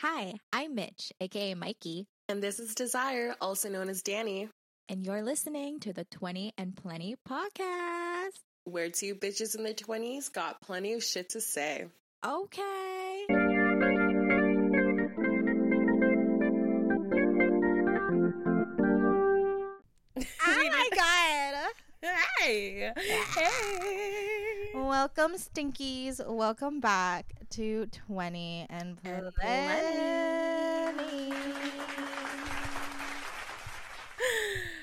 Hi, I'm Mitch, aka Mikey, And this is Desire, also known as Danny, and you're listening to the 20 and Plenty podcast. where two bitches in their 20s got plenty of shit to say. Okay. Oh my god. Hey! Hey! Welcome, Stinkies. Welcome back to 20 and And Plenty.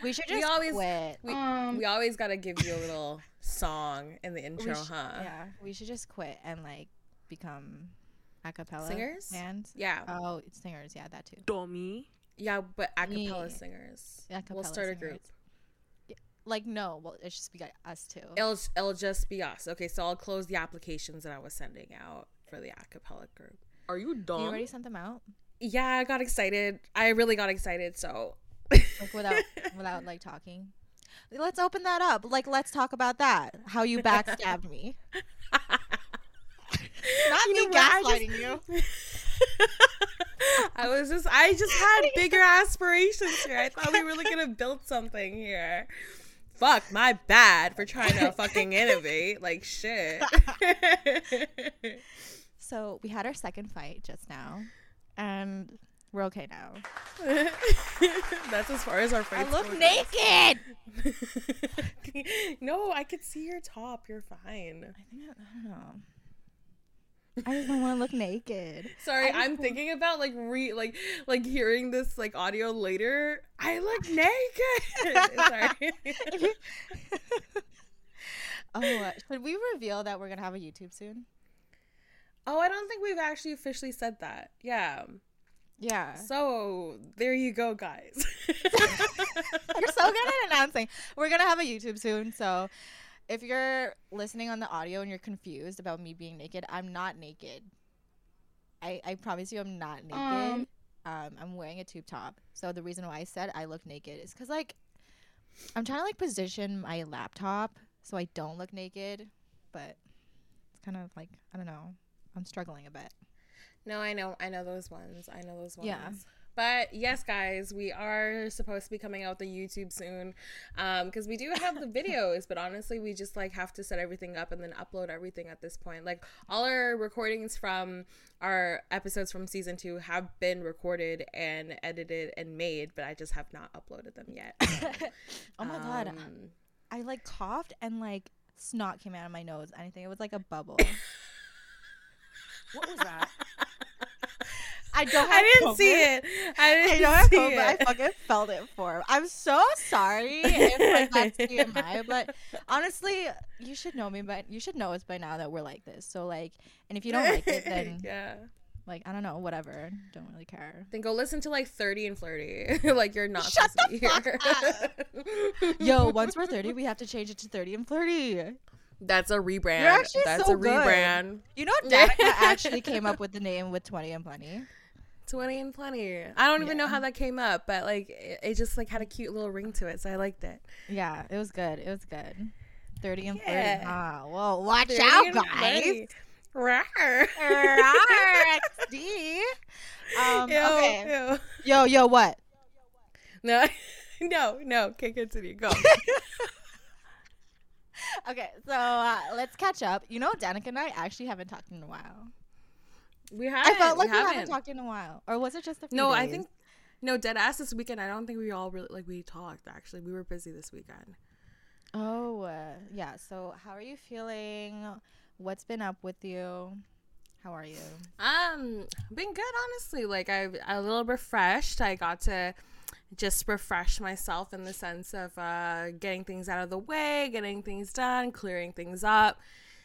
We should We just always- quit. We, Um, we always gotta give you a little song in the intro, sh- huh? Yeah, we should just quit and like become a cappella Singers? bands. Yeah. Oh, it's singers. Yeah, that too. Dummy. Yeah, but a cappella Yeah. singers. A we'll cappella start a group. Like no, well, it's just be us two. It'll, it'll just be us. Okay, so I'll close the applications that I was sending out for the a cappella group. Are you done? you already sent them out, Yeah, I got excited. I really got excited, so. like without without like talking. Let's open that up. Like, let's talk about that. How you backstabbed me. Not You me know what? I just- gaslighting you. I was just I just had bigger aspirations here. I thought we were really gonna build something here. Fuck, my bad for trying to fucking innovate. Like shit. So we had our second fight just now, and we're okay now. That's as far as our I look naked. no, I could see your top. You're fine. I think I, I don't know. I just don't want to look naked. Sorry, I'm want- thinking about like re like like hearing this like audio later. I look naked. Sorry. oh, uh, should we reveal that we're gonna have a YouTube soon? Oh, I don't think we've actually officially said that. Yeah. Yeah, So there you go, guys. you're so good at announcing. We're gonna have a YouTube soon, so if you're listening on the audio and you're confused about me being naked, I'm not naked. I I promise you, I'm not naked. Um, I'm wearing a tube top. So the reason why I said I look naked is because like I'm trying to like position my laptop so I don't look naked, but it's kind of like I don't know. I'm struggling a bit. no, I know, I know those ones. I know those ones. Yeah. But yes, guys, we are supposed to be coming out with the YouTube soon, because we do have the videos. But honestly, we just like have to set everything up and then upload everything at this point. Like all our recordings from our episodes from season two have been recorded and edited and made, but I just have not uploaded them yet. Oh my god, Um, I like coughed and like snot came out of my nose. I think it was like a bubble. What was that? I don't. I didn't see it. I I didn't have see COVID, it. but I fucking felt it for. I'm so sorry if like, that's TMI, but honestly, you should know me, but you should know us by now that we're like this. So like, and if you don't like it, then yeah. like I don't know, whatever. Don't really care. Then go listen to like 30 and Flirty. like you're not Shut supposed to the be here. Yo, once we're 30, we have to change it to 30 and flirty. That's a rebrand. That's so a good. rebrand. You know, Danica actually came up with the name with 20 and plenty. 20 and plenty. I don't even know how that came up, but like it, it just like had a cute little ring to it, so I liked it. Yeah, it was good. It was good. 30 and Yeah. 30. Ah, well, watch out, guys. plenty. Rawr. RXD. Um, Ew, okay. ew. Yo, yo, what? No, no, no. Okay, continue. Go. Okay, so uh, let's catch up. You know, Danica and I actually haven't talked in a while. We haven't. I felt like we, haven't. haven't talked in a while. Or was it just a few No, I think no dead ass this weekend. I don't think we all really like we talked. Actually, we were busy this weekend. Oh, uh, yeah. So, how are you feeling? What's been up with you? How are you? Um, been good honestly. Like I a little refreshed. I got to just refresh myself in the sense of uh getting things out of the way, getting things done, clearing things up.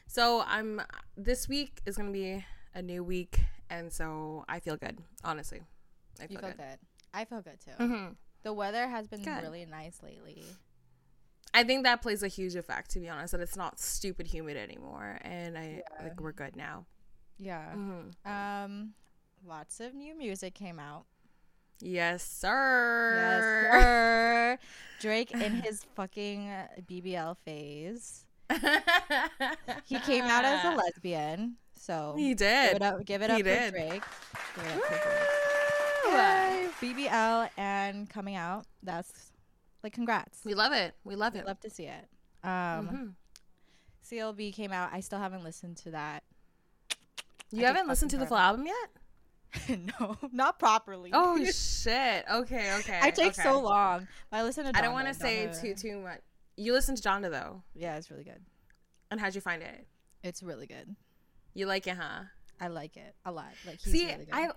So I'm this week is gonna be a new week, and so I feel good. Honestly, I You feel feel good. good. I feel good too. Mhm. The weather has been Good. really nice lately. I think that plays a huge effect, to be honest. That it's not stupid humid anymore, and I Yeah. like we're good now. Yeah. Mhm. Um, lots of new music came out. Yes, sir. Yes, sir. Drake in his fucking BBL phase. He came out as a lesbian, so He did. give did. it up. Give it He up did. for Drake. Straight up Playboy. Yay, BBL and coming out. That's like congrats. We love it. We love I'd it. love to see it. Um, Mhm. CLB came out. I still haven't listened to that. You I haven't listened to the full album yet? no, not properly. Oh shit. Okay, okay. I take okay. so long. I listen to. I don't want to say Donda- too too much. You listened to Donda though, Yeah, it's really good. and how'd you find it? It's really good. You like it, huh? I like it a lot. Like he's See, really good. I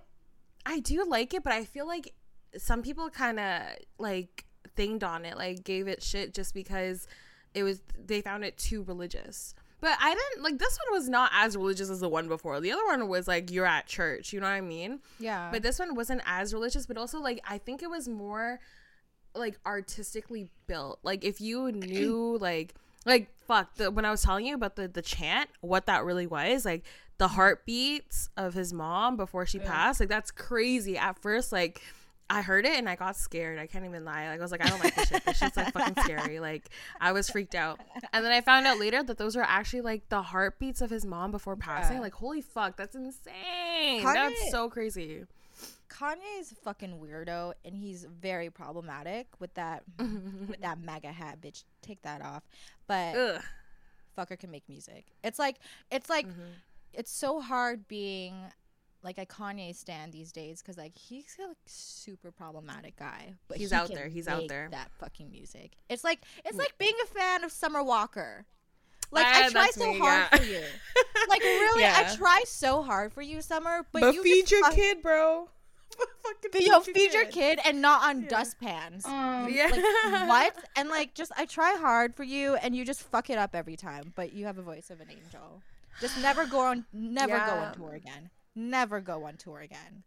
I do like it, but I feel like some people kind of like thinged on it, like gave it shit just because it was they found it too religious. But I didn't like this one was not as religious as the one before. The other one was like you're at church, you know what I mean? yeah, But this one wasn't as religious, but also like I think it was more like artistically built. Like if you knew like like fuck the when I was telling you about the the chant, what that really was, like the mm-hmm. heartbeats of his mom before she Yeah. passed, like that's crazy. At first, like I heard it and I got scared. I can't even lie. Like I was like, I don't like this shit. This shit's like fucking scary. Like I was freaked out. And then I found out later that those were actually like the heartbeats of his mom before passing. Yeah. Like holy fuck, that's insane. Kanye- That's so crazy. Kanye is a fucking weirdo, and he's very problematic with that with that MAGA hat, bitch. Take that off. But Ugh. fucker can make music. It's like it's like Mhm. it's so hard being like a Kanye stan these days because like he's a like, super problematic guy, but He's he out can there, he's out there. That fucking music. It's like it's like being a fan of Summer Walker. Like Ah, I try so me, hard yeah. for you. Like really, Yeah. I try so hard for you, Summer. But, But, you feed just your fuck- kid, bro. Fucking Yo, feed your kid and not on dustpans. Um, Yeah. Like what? And like just I try hard for you and you just fuck it up every time. But you have a voice of an angel. Just never go on never go on tour again. Never go on tour again.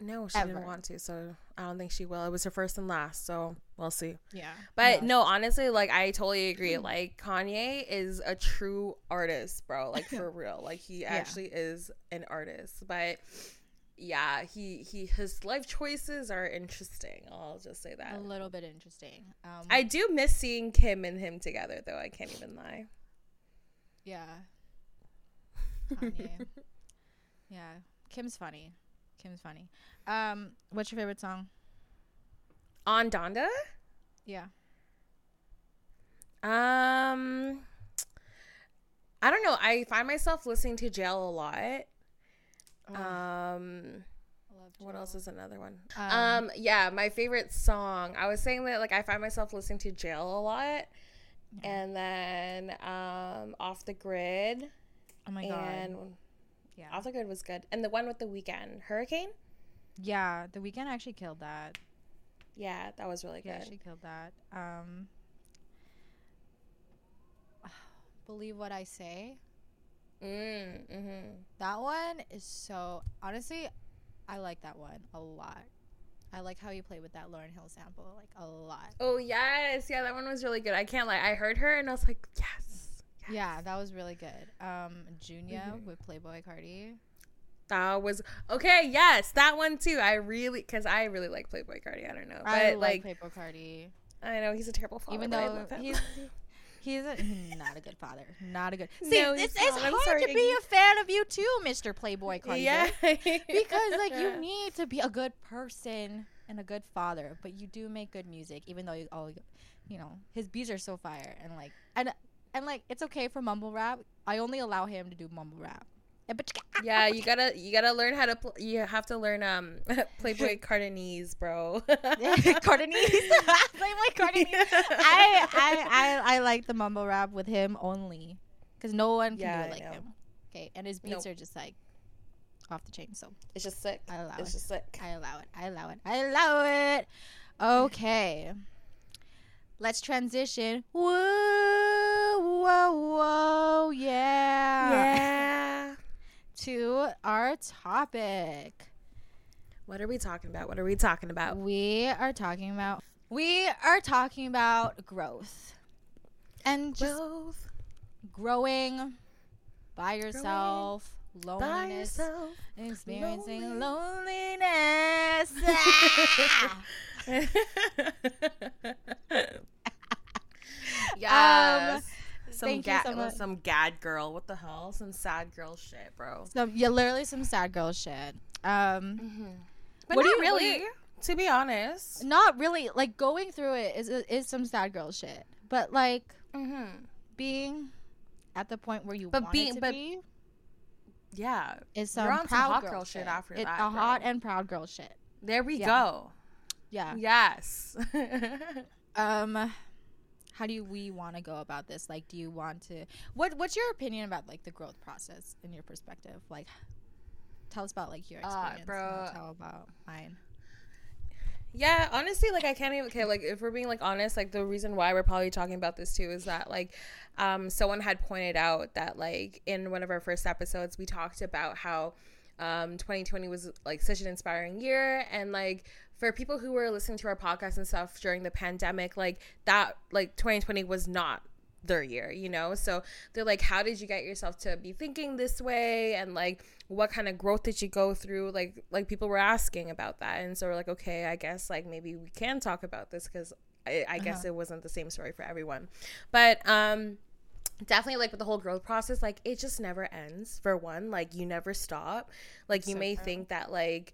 No, she Ever. didn't want to, so I don't think she will. It was her first and last, so we'll see. Yeah. But no, honestly, like I totally agree. Like Kanye is a true artist, bro. Like for real. Like he actually is an artist. But yeah, he he his life choices are interesting. I'll just say that. a little bit interesting. Um I do miss seeing Kim and him together, though. I can't even lie. yeah. Kanye. yeah. Kim's funny. Kim's funny. Um, what's your favorite song? On Donda, Yeah. um, I don't know. I find myself listening to Jail a lot. Um, what else is another one? Um, Um, yeah, my favorite song. I was saying that like I find myself listening to Jail a lot, and then um, Off the Grid, Oh my god. and Yeah. Off the Grid was good, and the one with the Weeknd, Hurricane. Yeah, the Weeknd actually killed that. Yeah, that was really good. She killed that. Um Believe what I say. Mm, mm-hmm. That one is so honestly, I like that one a lot. I like how you play with that Lauryn Hill sample like a lot. Oh yes, yeah, that one was really good. I can't lie. I heard her and I was like, yes. Yeah, that was really good. Um, Junya Mhm. with Playboi Carti. That was okay. Yes, that one too. I really, because I really like Playboi Carti. I don't know, but I like, Playboi Carti, I know he's a terrible father. even though he's he's a, not a good father. Not a good. See, No, it's, it's hard sorry, to be a fan of you too, Mr. Playboi Carti. yeah, because like you need to be a good person and a good father, but you do make good music, even though you all, you know, his beats are so fire and like and and like it's okay for mumble rap. I only allow him to do mumble rap. Yeah, you gotta you gotta learn how to pl- you have to learn um Playboy Cardinese, bro. Cardenese, Playboy Cardenese. I, I I I like the mumble rap with him only, because no one can Yeah, do it like him. Okay, and his beats Nope. are just like off the chain. So it's just sick. I allow It's it. just sick. I allow it. I allow it. I allow it. Okay. Let's transition. Whoa, whoa, whoa, yeah. Yeah. To our topic. What are we talking about? What are we talking about? We are talking about we are talking about growth. And just Growth growing by yourself, by loneliness, yourself. experiencing Lonely. loneliness. Ah! yes. Some thank you ga- so some gad girl. What the hell? Some sad girl shit, bro. So yeah, literally some sad girl shit. Um, Mm-hmm. But What do you- what really, you- to be honest. not really. Like going through it is is some sad girl shit, but like Mm-hmm. being at the point where you But want being- it to but- be Yeah, is some You're on some proud hot girl, girl shit. shit after It- that, A hot and proud girl shit. there we Yeah. go. Yeah. Yes. Um, how do we want to go about this? Like, do you want to? What What's your opinion about like the growth process in your perspective? Like, tell us about like your Uh, experience. and bro. Tell about mine. Yeah, honestly, like I can't even okay, like if we're being like honest, like the reason why we're probably talking about this too is that like um someone had pointed out that like in one of our first episodes we talked about how um 2020 was like such an inspiring year and like for people who were listening to our podcast and stuff during the pandemic, like that like 2020 was not their year, you know? So they're like, how did you get yourself to be thinking this way? And like, what kind of growth did you go through? Like, like people were asking about that. And so we're like, okay, I guess like maybe we can talk about this because I, I guess it wasn't the same story for everyone. But, um, definitely like with the whole growth process like it just never ends for one like you never stop like you So may true. think that like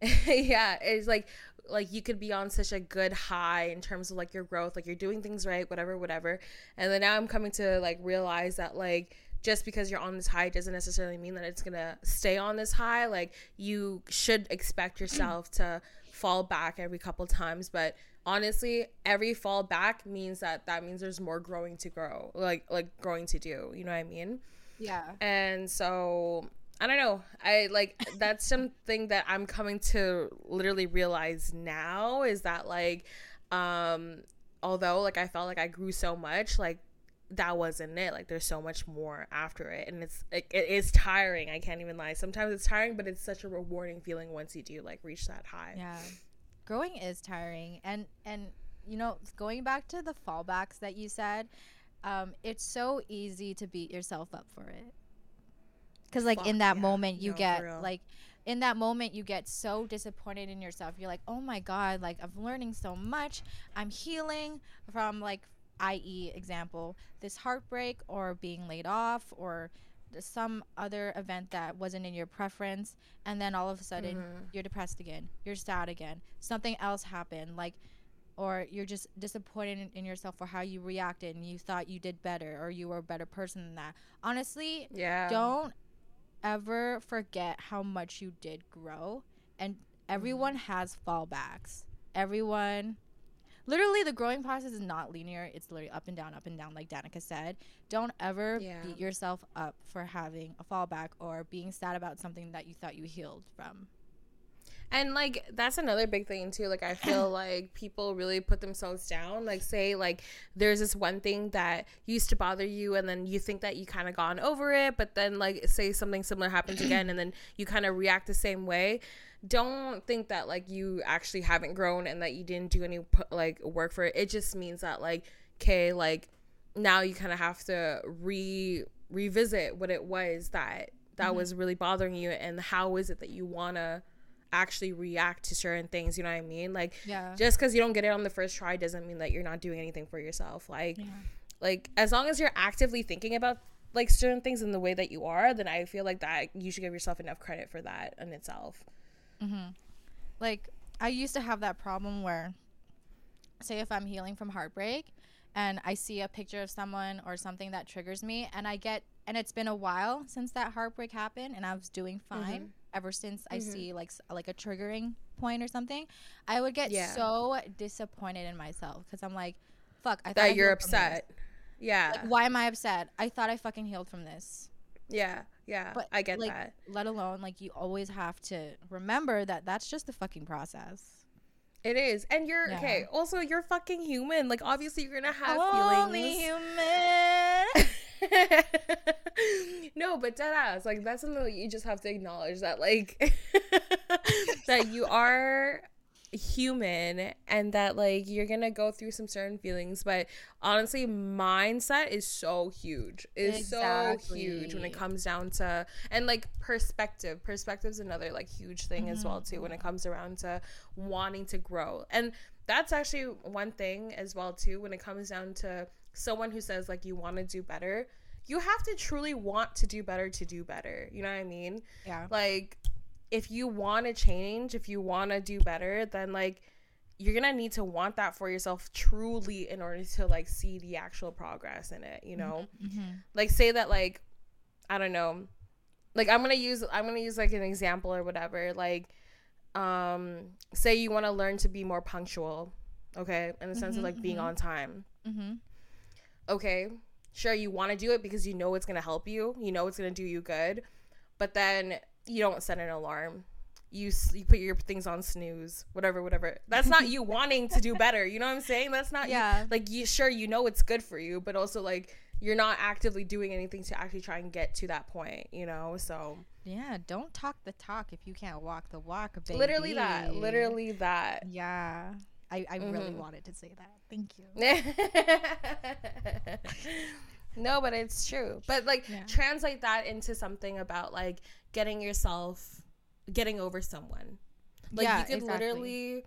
yeah it's like like you could be on such a good high in terms of like your growth like you're doing things right whatever whatever. And then now i'm coming to like realize that like just because you're on this high doesn't necessarily mean that it's gonna stay on this high. Like you should expect yourself to fall back every couple times but honestly every fall back means that that means there's more growing to grow like like growing to do. You know what i mean? Yeah. and so I don't know. I like that's something that I'm coming to literally realize now is that like um although like I felt like I grew so much like that wasn't it like there's so much more after it and it's like it is tiring I can't even lie sometimes it's tiring but it's such a rewarding feeling once you do like reach that high Yeah. Growing is tiring, and and you know, going back to the fallbacks that you said, um, it's so easy to beat yourself up for it. Cause like in that yeah. moment you No, get like in that moment you get so disappointed in yourself. You're like, oh my god, like I'm learning so much. I'm healing from like, i.e. example, this heartbreak or being laid off or some other event that wasn't in your preference and then all of a sudden Mhm. you're depressed again you're sad again something else happened like or you're just disappointed in, in yourself for how you reacted and you thought you did better or you were a better person than that honestly yeah don't ever forget how much you did grow and everyone Mm-hmm. has fallbacks everyone literally the growing process is not linear it's literally up and down up and down like danica said don't ever Yeah. beat yourself up for having a fallback or being sad about something that you thought you healed from And like that's another big thing too. Like I feel like people really put themselves down. Like say like there's this one thing that used to bother you and then you think that you kind of gone over it, but then like say something similar happens again and then you kind of react the same way. Don't think that like you actually haven't grown and that you didn't do any like work for it. It just means that like okay, like now you kind of have to re revisit what it was that that mm-hmm. was really bothering you and how is it that you want to actually react to certain things you know what i mean? Like yeah. just because you don't get it on the first try doesn't mean that you're not doing anything for yourself. Like like as long as you're actively thinking about like certain things in the way that you are then i feel like that you should give yourself enough credit for that in itself. Mm-hmm. Like I used to have that problem where say if I'm healing from heartbreak and I see a picture of someone or something that triggers me and I get and it's been a while since that heartbreak happened and I was doing mm-hmm. fine ever since I mm-hmm. see like like a triggering point or something I would get Yeah. so disappointed in myself cuz I'm like fuck I that you're upset yeah Like, why am I upset? I thought I fucking healed from this. yeah yeah But i get like, that Let alone like you always have to remember that that's just the fucking process. it is and you're Yeah. okay also you're fucking human like obviously you're gonna have Only feelings human. no, but dead ass. Like that's something that you just have to acknowledge that like that you are human and that like you're gonna go through some certain feelings but honestly mindset is so huge. Is so huge when it comes down to and like perspective. Perspective is another like huge thing as well too when it mm-hmm. comes around to wanting to grow. And that's actually one thing as well too when it comes down to someone who says like you want to do better you have to truly want to do better to do better you know what i mean yeah. like if you want to change, if you want to do better, then like you're gonna need to want that for yourself truly in order to like see the actual progress in it you know Mm-hmm. like say that like i don't know like i'm gonna use i'm gonna use like an example or whatever like um say you want to learn to be more punctual okay in the sense of Mhm, like being mhm. on time Mm-hmm. Okay sure you want to do it because you know it's gonna help you you know it's gonna do you good but then you don't set an alarm you, you put your things on snooze whatever whatever that's not you wanting to do better you know what i'm saying that's not you Yeah. like you sure you know it's good for you but also like you're not actively doing anything to actually try and get to that point you know so Yeah. Don't talk the talk if you can't walk the walk, baby. literally that literally that Yeah. I, I really Mhm. wanted to say that. Thank you. no but it's true but like Yeah. translate that into something about like getting yourself getting over someone like Yeah, you could exactly. literally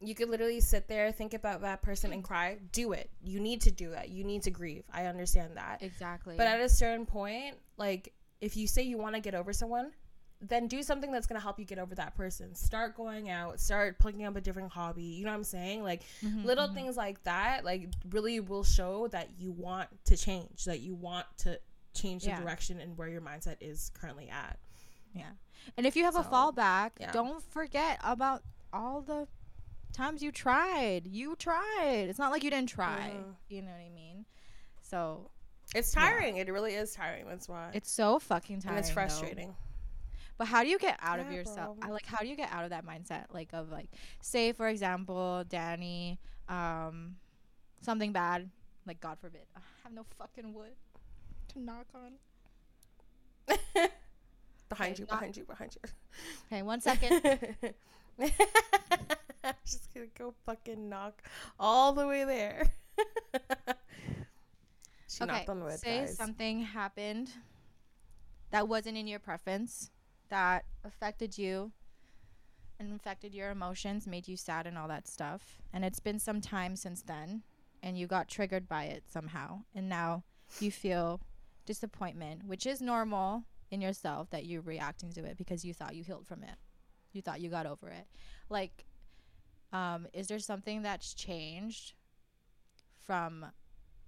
you could literally sit there think about that person and cry do it you need to do that you need to grieve i understand that Exactly. but at a certain point like if you say you want to get over someone then do something that's going to help you get over that person start going out start picking up a different hobby you know what i'm saying like Mhm, little mhm. things like that like really will show that you want to change that you want to change the Yeah. direction and where your mindset is currently at Yeah. And if you have a fallback, yeah. don't forget about all the times you tried. You tried. It's not like you didn't try. Mhm. You know what I mean? So it's Yeah. tiring it really is tiring that's why it's so fucking tiring. and it's though. But how do you get out of yourself? bro. Like how do you get out of that mindset? Like of like say for example, Danny, um something bad, like God forbid. I have no fucking wood to knock on. behind Okay, you behind you behind you Okay, one second. I'm just gonna go fucking knock all the way there she okay, knocked on wood say guys something happened that wasn't in your preference, that affected you and affected your emotions, made you sad and all that stuff. And it's been some time since then, and you got triggered by it somehow. And now you feel disappointment, which is normal in yourself that you're reacting to it because you thought you healed from it. You thought you got over it. Like, um, is there something that's changed from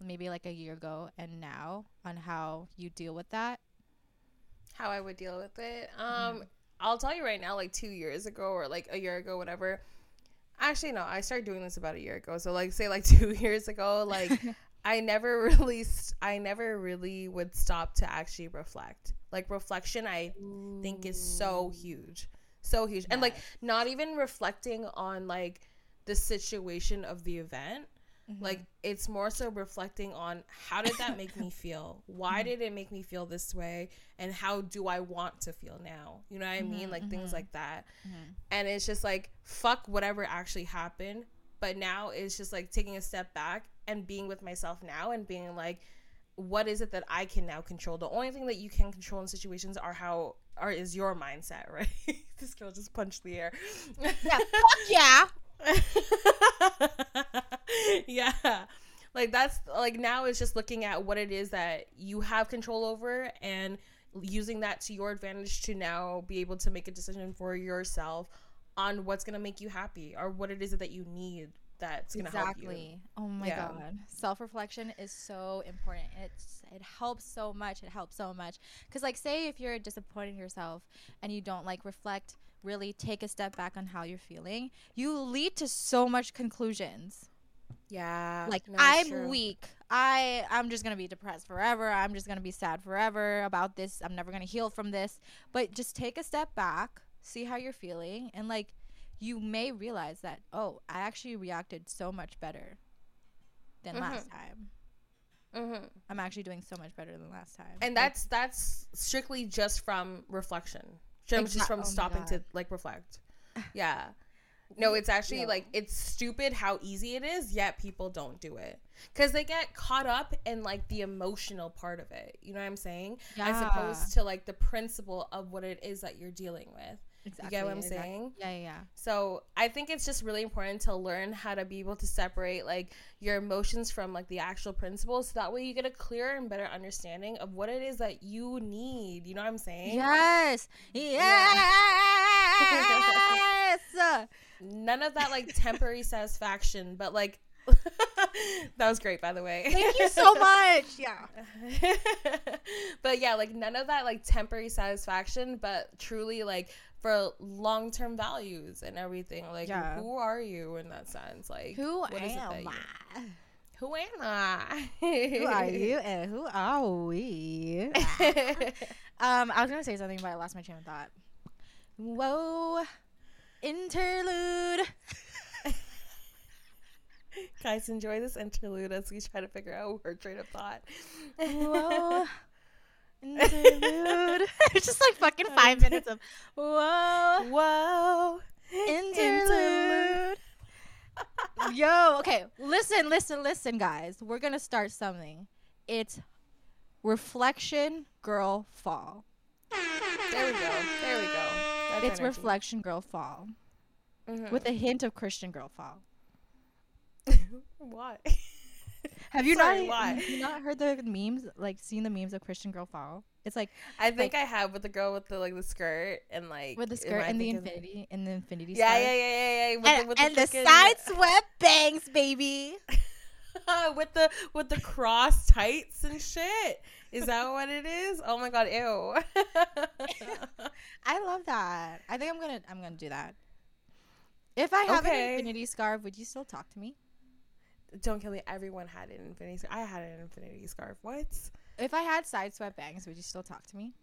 maybe like a year ago and now on how you deal with that? How I would deal with it. Um, I'll tell you right now, like two years ago or like a year ago, whatever. Actually, no, I started doing this about a year ago. So like, say like two years ago, like I never really, I never really would stop to actually reflect. Like reflection, I think is so huge, so huge, and like not even reflecting on like the situation of the event. Mm-hmm. Like it's more so reflecting on how did that make me feel? Why mm-hmm. did it make me feel this way? And how do I want to feel now? You know what I mean? Mm-hmm, like things mm-hmm. like that. And it's just like fuck whatever actually happened. But now it's just like taking a step back and being with myself now and being like, what is it that I can now control? The only thing that you can control in situations are how are is your mindset, right? this girl just punched the air. yeah, fuck yeah. yeah. Like that's like now it's just looking at what it is that you have control over and using that to your advantage to now be able to make a decision for yourself on what's going to make you happy or what it is that you need that's going to help you. Exactly. Oh my Yeah. god. Self-reflection is so important. It's it helps so much. It helps so much. Cuz like say if you're disappointed in yourself and you don't like reflect, really take a step back on how you're feeling, you lead to so much conclusions. Yeah. like no, I'm true. weak. I I'm just going to be depressed forever. I'm just going to be sad forever about this. I'm never going to heal from this. But just take a step back, see how you're feeling and like you may realize that oh, I actually reacted so much better than Mm-hmm. last time. Mhm. I'm actually doing so much better than last time. And Like, that's that's strictly just from reflection. Just, Exac- from oh stopping to like reflect. Yeah. No, it's actually Yeah. like it's stupid how easy it is, yet people don't do it because they get caught up in like the emotional part of it. You know what I'm saying? Yeah. As opposed to like the principle of what it is that you're dealing with. Exactly. You get what I'm exactly. saying? Yeah, yeah, yeah. So I think it's just really important to learn how to be able to separate like your emotions from like the actual principles. So that way you get a clearer and better understanding of what it is that you need. You know what I'm saying? Yes. Yes. Yeah. None of that like temporary satisfaction, but like that was great, by the way. Thank you so much. Yeah. but yeah, like none of that like temporary satisfaction, but truly like for long term values and everything. Like, yeah. who are you in that sense? Like, who am I? Who am I? who are you and who are we? um, I was gonna say something, but I lost my train of thought. Whoa, interlude. Guys, enjoy this interlude as we try to figure out her train of thought. Whoa. Interlude. it's just like fucking five minutes of whoa. Whoa. Interlude. Yo, okay. Listen, listen, listen, guys. We're gonna start something. It's reflection girl fall. There we go. There we go. It's energy. reflection girl fall. Mm-hmm. With a hint of Christian girl fall. Why? Have you Sorry, not? Why? Have you not heard the memes? Like seen the memes of Christian girl fall? It's like I think like, I have with the girl with the like the skirt and like with the skirt and the infinity and the infinity. Yeah, yeah, yeah, yeah, yeah. With and the, with and the, the side swept bangs, baby. with the with the cross tights and shit. Is that what it is? Oh my god, ew. I love that. I think I'm gonna I'm gonna do that. If I have okay. an infinity scarf, would you still talk to me? Don't kill me. Everyone had an infinity. Scarf. I had an infinity scarf. What? If I had side swept bangs, would you still talk to me?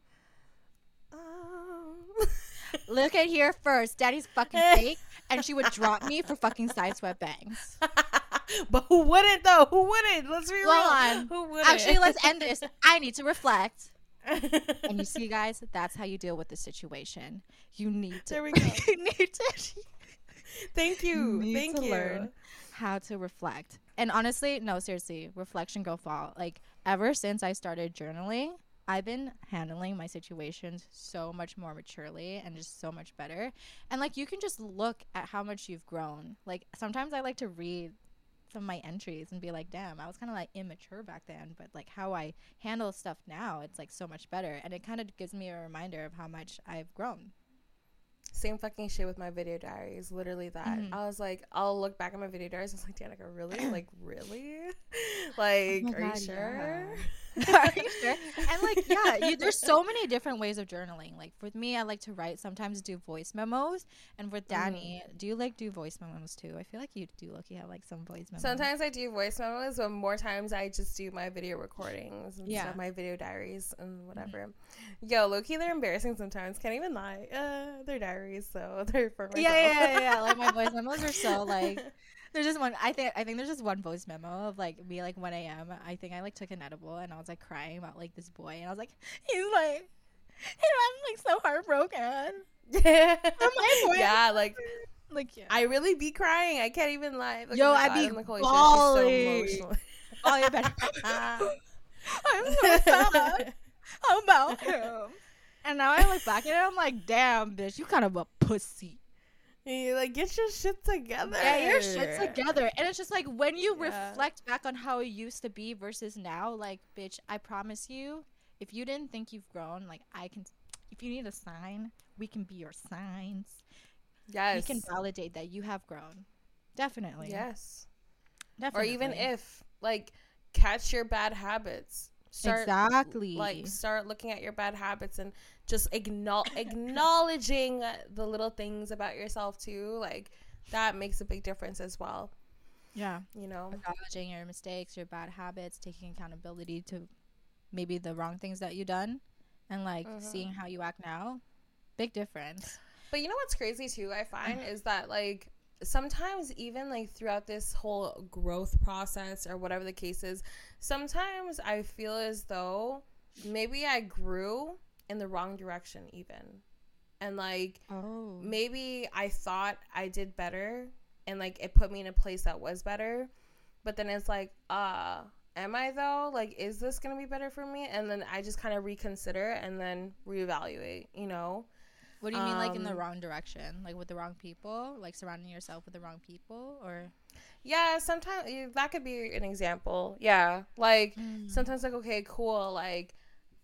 Um. Look at here first. Daddy's fucking fake, and she would drop me for fucking side swept bangs. but who wouldn't though? Who wouldn't? Let's be real. On. Who wouldn't? Actually, let's end this. I need to reflect. and you see, guys, that's how you deal with the situation. You need to. There we go. you need to. Thank you. you Thank you. Learn how to reflect. And honestly, no, seriously, reflection go fall. Like ever since I started journaling, I've been handling my situations so much more maturely and just so much better. And like you can just look at how much you've grown. Like sometimes I like to read some of my entries and be like, damn, I was kind of like immature back then, but like how I handle stuff now, it's like so much better. And it kind of gives me a reminder of how much I've grown. Same fucking shit with my video diaries. Literally that. Mm-hmm. I was like, I'll look back at my video diaries. I was like, Danica, really? like, really? like, oh are God, you sure? Yeah. Are you sure? And like, yeah, you, there's so many different ways of journaling. Like with me, I like to write. Sometimes do voice memos. And with Danny, mm. do you like do voice memos too? I feel like you do. Look, you have like some voice memos. Sometimes I do voice memos, but more times I just do my video recordings and yeah. stuff, my video diaries and whatever. Mm-hmm. Yo, low key, they're embarrassing sometimes. Can't even lie. Uh, they're diaries, so they're for myself. Yeah, yeah, yeah, yeah. Like my voice memos are so like. there's just one. I think I think there's just one voice memo of like me like 1 a.m. I think I like took an edible and I was like crying about like this boy and I was like he's like you know, I'm like so heartbroken. Yeah. yeah, like like yeah. I really be crying. I can't even lie. Like, Yo, oh I be like, bawling. Oh, so I'm so sad about him. And now I look back at it, I'm like, damn, bitch, you kind of a pussy. You like get your shit together. Yeah, your shit together. And it's just like when you yeah. reflect back on how it used to be versus now, like, bitch, I promise you, if you didn't think you've grown, like I can if you need a sign, we can be your signs. Yes. We can validate that you have grown. Definitely. Yes. Definitely. Or even if like catch your bad habits. Start, exactly. Like start looking at your bad habits and just acknowledge acknowledging the little things about yourself too. Like that makes a big difference as well. Yeah. You know, acknowledging your mistakes, your bad habits, taking accountability to maybe the wrong things that you done and like mm-hmm. seeing how you act now. Big difference. But you know what's crazy too, I find is that like sometimes even like throughout this whole growth process or whatever the case is, sometimes I feel as though maybe I grew in the wrong direction even. And like oh. maybe I thought I did better and like it put me in a place that was better. But then it's like, uh, am I though? Like, is this gonna be better for me? And then I just kind of reconsider and then reevaluate, you know? What do you mean, like in the Um, wrong direction, like with the wrong people, like surrounding yourself with the wrong people, or Yeah, sometimes that could be an example. Yeah, like Mm. sometimes like okay, cool, like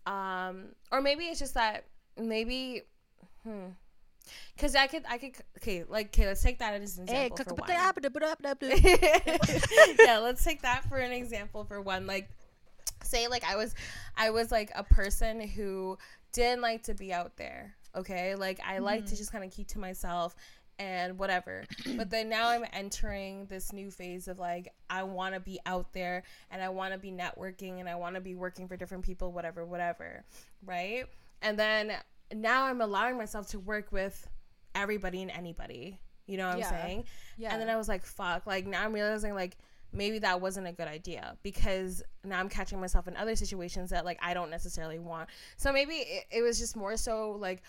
um or maybe it's just that maybe hmm cuz I could I could okay, like okay, let's take that as an Hey, example for one. yeah, let's take that for an example for one. Like, say like I was, I was like a person who didn't like to be out there. Okay, like I like to mm-hmm. just kind of keep to myself and whatever. but then now I'm entering this new phase of like I want to be out there and I want to be networking and I want to be working for different people, whatever, whatever, right? And then now I'm allowing myself to work with everybody and anybody. You know what Yeah. I'm saying? yeah, And then I was like, fuck. Like now I'm realizing like maybe that wasn't a good idea because now I'm catching myself in other situations that like I don't necessarily want. So maybe it, it was just more so like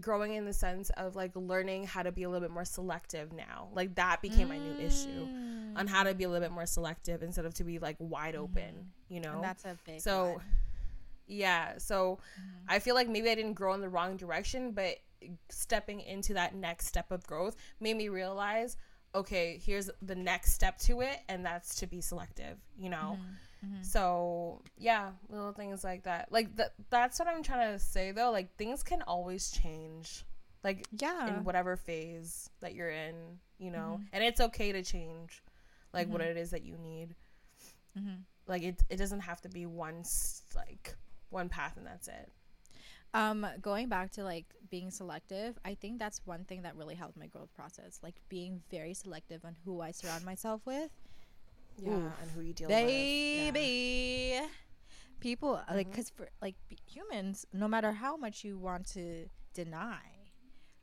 growing in the sense of like learning how to be a little bit more selective now. Like that became my new issue Mm. on how to be a little bit more selective instead of to be like wide open, you know? and that's a big So, one. yeah. So I feel like maybe I didn't grow in the wrong direction, but stepping into that next step of growth made me realize okay, here's the next step to it, and that's to be selective, you know? Mm-hmm. So, yeah, little things like that. Like, th- that's what I'm trying to say, though. Like, things can always change, like, yeah, in whatever phase that you're in, you know? Mm-hmm. And it's okay to change, like, what it is that you need Mhm. like it, it doesn't have to be one like one path and that's it Um, going back to like being selective, I think that's one thing that really helped my growth process. Like being very selective on who I surround myself with. yeah Oof. Who you deal with yeah. Baby, people like Mhm. because for like humans, no matter how much you want to deny,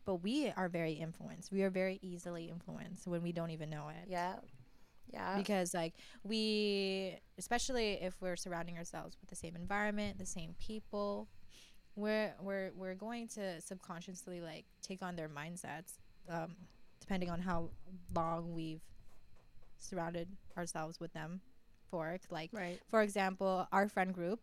but we are very influenced. We are very easily influenced when we don't even know it. yeah yeah because like we especially if we're surrounding ourselves with the same environment the same people we're we're we're going to subconsciously like take on their mindsets um depending on how long we've surrounded ourselves with them for like right for example our friend group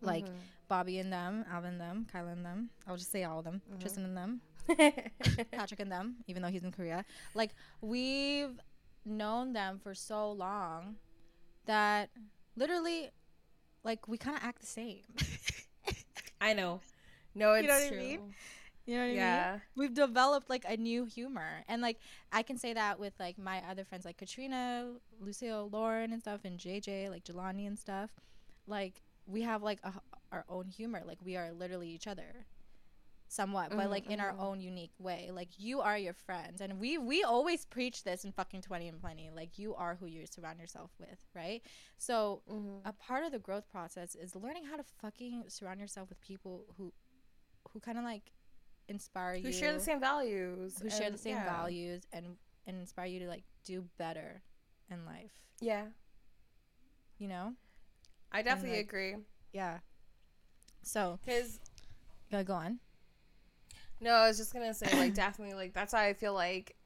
like Mhm. bobby and them alvin and them kyla and them i'll just say all of them Mhm. tristan and them Patrick and them, even though he's in Korea. Like we've known them for so long that literally, like we kind of act the same. i know no it's You know what I true mean? You know what I mean? yeah We've developed like a new humor, and like I can say that with like my other friends, like Katrina, Lucille, Lauren, and stuff, and JJ, like Jelani and stuff. Like we have like a, our own humor. Like we are literally each other. somewhat, but Mhm, like in our mhm. own unique way. Like you are your friends, and we we always preach this in fucking twenty and plenty. Like you are who you surround yourself with, right? So Mhm. a part of the growth process is learning how to fucking surround yourself with people who who kind of like inspire you who share the same values who share the same yeah. values and and inspire you to like do better in life. Yeah. You know? I definitely like- agree. yeah. So because gotta go on? No, I was just gonna say like definitely like that's why I feel like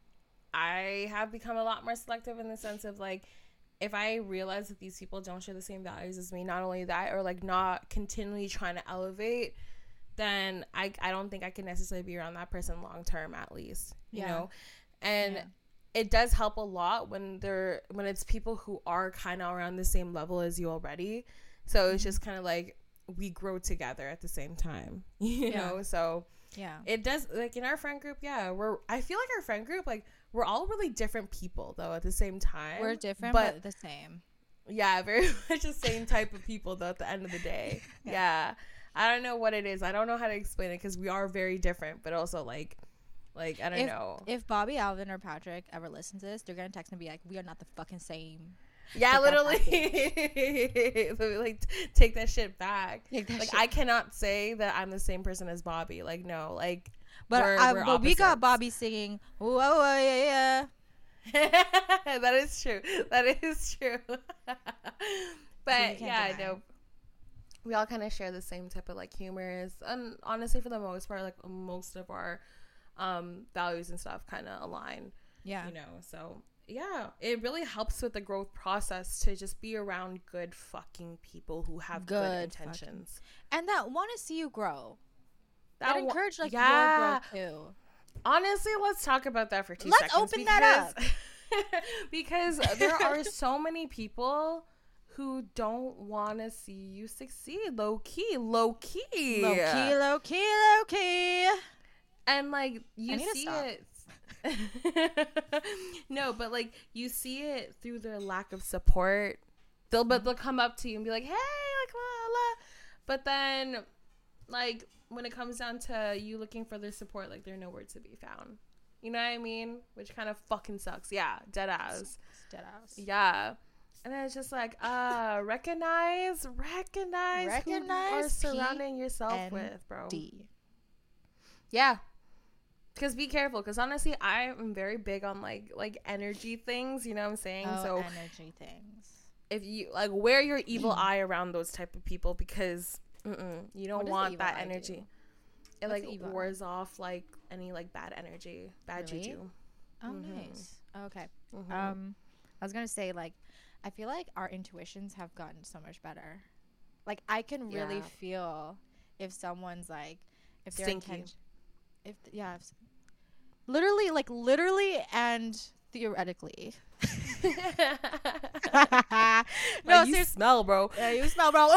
I have become a lot more selective in the sense of like if I realize that these people don't share the same values as me, not only that, or like not continually trying to elevate, then I I don't think I can necessarily be around that person long term at least. You Yeah. know? And Yeah. it does help a lot when they're when it's people who are kind of around the same level as you already. So it's mm-hmm. just kind of like we grow together at the same time, you Yeah. know. So yeah it does like in our friend group yeah we're i feel like our friend group like we're all really different people though at the same time we're different but- but, the same yeah very much the same type of people though at the end of the day Yeah. yeah. I don't know what it is. I don't know how to explain it because we are very different but also like like i don't know. if bobby alvin or patrick ever listen to this they're gonna text and be like we are not the fucking same. Yeah take literally. like take that shit back. That like shit- i cannot say that i'm the same person as bobby. Like no like but, we're- I, we're but we got bobby singing whoa, whoa, yeah yeah. That is true. That is true. but can't yeah, no. We all kind of share the same type of like humor, and honestly, for the most part, like most of our um, values and stuff kind of align. yeah You know, so yeah, it really helps with the growth process to just be around good fucking people who have good, Good fucking- intentions. and that want to see you grow That wa- encourage like yeah. your growth too. Honestly, let's talk about that for 2 Let's seconds. open that up. because there are so many people who don't want to see you succeed. Low key, low key, Low key, low key, low key. and like you see it. no, but like you see it through their lack of support. They'll but they'll come up to you and be like, "Hey, like la la," but then like when it comes down to you looking for their support, like they're nowhere to be found. You know what I mean? Which kind of fucking sucks. Yeah, dead ass. Dead ass. Yeah. And then it's just like, uh, recognize, recognize, who you are surrounding yourself N with, bro. D. Yeah. Because be careful. Because honestly, I am very big on like like energy things. You know what I'm saying? Oh, so energy things. if you like wear your evil eye around those type of people because you don't What does the want that eye do? energy. It What's like wars off like any like bad energy, bad Really? juju. Oh, Mhm. nice. Okay. Mhm. Um, I was gonna say like, I feel like our intuitions have gotten so much better. Like I can really Yeah. feel if someone's like, if they're inten- if yeah, if, literally like literally and theoretically. no, Like, you seriously. smell, bro. Yeah, you smell, bro.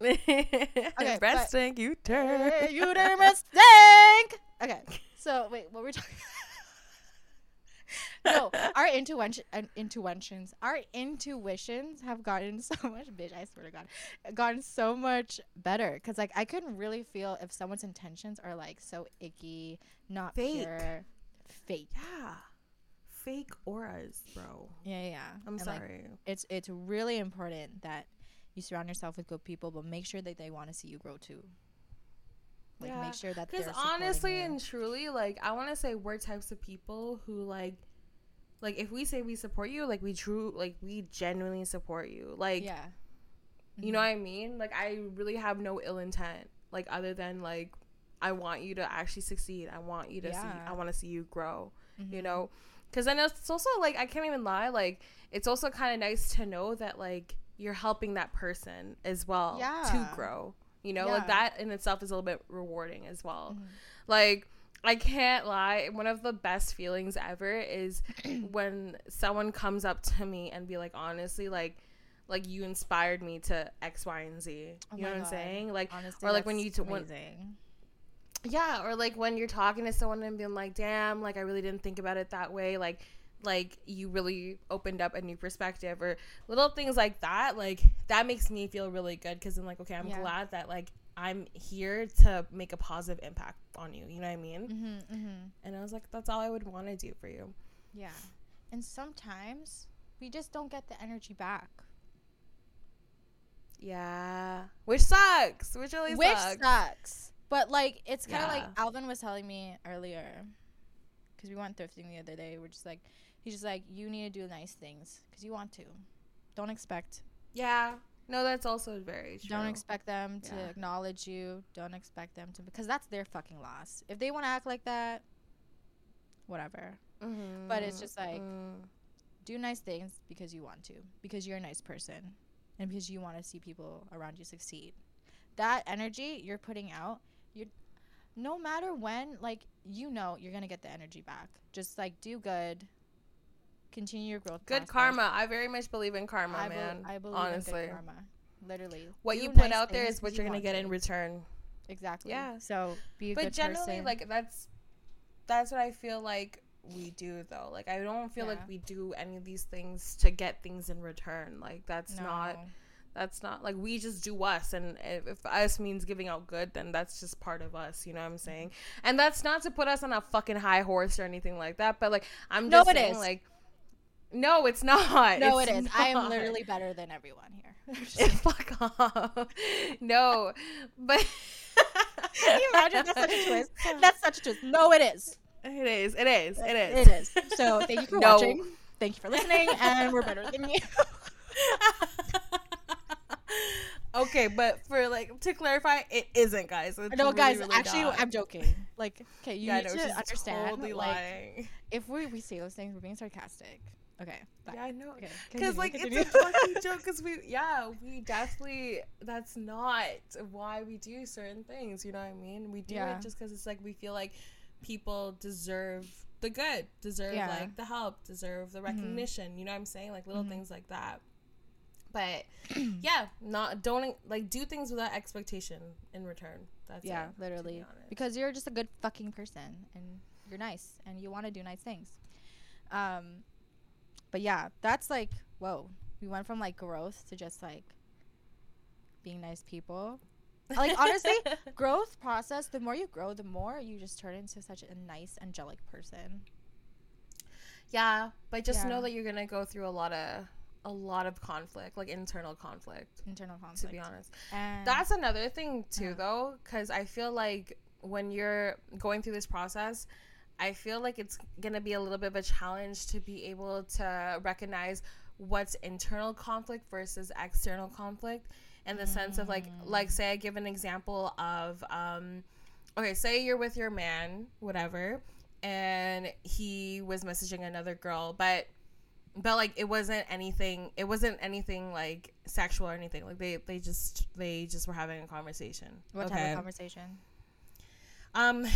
okay, breast stink, you turn. You damn it stink. Okay, so wait, what were we talking? No, our intuition, uh, intuitions, our intuitions have gotten so much. Bitch, I swear to God, gotten so much better. Cause like I couldn't really feel if someone's intentions are like so icky, not Fake. pure, fake. Yeah, fake auras, bro. Yeah, yeah. I'm And, like, sorry. it's it's really important that you surround yourself with good people, but make sure that they want to see you grow too. Like Yeah, make sure that Because they're honestly you. and truly, like I want to say we're types of people who like, like if we say we support you, like we true, like we genuinely support you. Like yeah, you know what I mean? Like I really have no ill intent, like other than like I want you to actually succeed. I want you to see. I want to see you grow. You Mhm. know, because then it's also like I can't even lie. Like it's also kind of nice to know that like you're helping that person as well to grow. You know, like that in itself is a little bit rewarding as well. Mhm. Like I can't lie, one of the best feelings ever is when someone comes up to me and be like, honestly, like like you inspired me to X, Y, and Z. Oh you know my what I'm saying? Like Honestly, or like when you t- when- yeah, or like when you're talking to someone and being like, "Damn, like I really didn't think about it that way." Like like you really opened up a new perspective or little things like that. Like that makes me feel really good cuz I'm like, "Okay, I'm Yeah. glad that like I'm here to make a positive impact on you." You know what I mean? Mm-hmm, mm-hmm. And I was like, "That's all I would want to do for you." Yeah, and sometimes we just don't get the energy back, Yeah. Which sucks. Which really which sucks. Which sucks. But like, it's kind of like Alvin was telling me earlier, because we went thrifting the other day. We're just like, he's just like, you need to do nice things because you want to. Don't expect. Yeah. No, that's also very true. Don't expect them to Yeah. acknowledge you. Don't expect them to because that's their fucking loss. If they want to act like that, whatever. But it's just like- Mm. do nice things because you want to, because you're a nice person, and because you want to see people around you succeed. That energy you're putting out, you're no matter when, like you know, you're gonna get the energy back. Just like do good, continue your growth. good process. karma. I very much believe in karma, I, man. I believe honestly. in good karma. Literally, what Do you put nice out there is what you're you gonna get to. in return. Exactly. Yeah. So be a But good generally, person. like that's that's what I feel like we do though. Like I don't feel Yeah. like we do any of these things to get things in return. Like that's not that's not like we just do us and if, if us means giving out good then that's just part of us you know what i'm mm-hmm. saying and that's not to put us on a fucking high horse or anything like that but like i'm No, just it saying like no it's not No, It's it is. I am literally better than everyone here. fuck off no but Can you imagine that's such a twist? That's such a twist. No, it is. it is it is it is It is. So thank you for No. watching. Thank you for listening, and we're better than you. okay but for like to clarify it isn't guys It's no, really, guys, really actually, not. I'm joking. Like, okay, you yeah, need no, to understand. totally like, lying. if we we say those things, we're being sarcastic. Okay. bye. Yeah, I know. Because continue, like continue. it's a fucking joke. Because we, yeah, we definitely. That's not why we do certain things. You know what I mean? We do Yeah. it just because it's like we feel like people deserve the good, deserve Yeah. like the help, deserve the recognition. You know what I'm saying? Like little Mhm. things like that. But yeah, not don't like do things without expectation in return. That's yeah, it, to be literally. Because you're just a good fucking person and you're nice and you want to do nice things. Um but yeah, that's like whoa. We went from like growth to just like being nice people. Like honestly, growth process, the more you grow, the more you just turn into such a nice angelic person. yeah, but just Yeah. know that you're gonna go through a lot of a lot of conflict, like internal conflict. Internal conflict. To be honest. And That's another thing too, Yeah. though, because I feel like when you're going through this process, I feel like it's gonna be a little bit of a challenge to be able to recognize what's internal conflict versus external conflict, in the sense of like, like say I give an example of, um, okay, say you're with your man, whatever, and he was messaging another girl, but but like it wasn't anything it wasn't anything like sexual or anything. Like they they just they just were having a conversation. What type of conversation? Um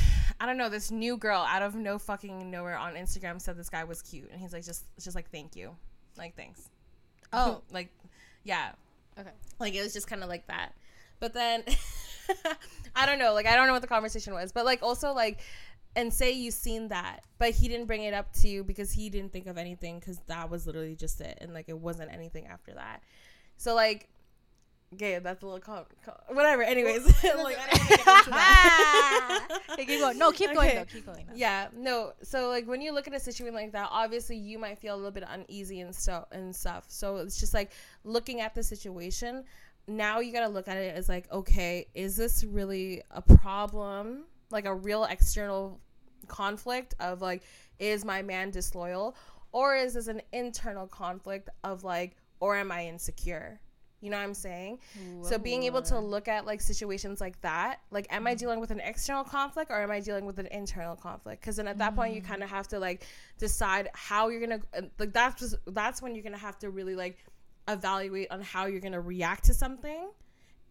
i don't know this new girl out of no fucking nowhere on instagram said this guy was cute and he's like just just like thank you. Like thanks. Oh, like yeah. Okay. like it was just kind of like that. But then i don't know like i don't know what the conversation was but like also like and say you've seen that but he didn't bring it up to you because he didn't think of anything because that was literally just it and like it wasn't anything after that. So like okay that's a little com- com- whatever anyways like i don't want to get into that Okay, keep going. No, keep going Okay. though. Keep going. Though. yeah, no. So like when you look at a situation like that, obviously you might feel a little bit uneasy and stuff and stuff. So it's just like looking at the situation. Now you got to look at it as like, okay, is this really a problem? Like a real external conflict of like, is my man disloyal, or is this an internal conflict of like, or am I insecure? You know what I'm saying? So being able to look at like situations like that, like am I dealing with an external conflict or am I dealing with an internal conflict? Because then at that point you kind of have to like decide how you're gonna uh, like that's just, that's when you're gonna have to really like evaluate on how you're gonna react to something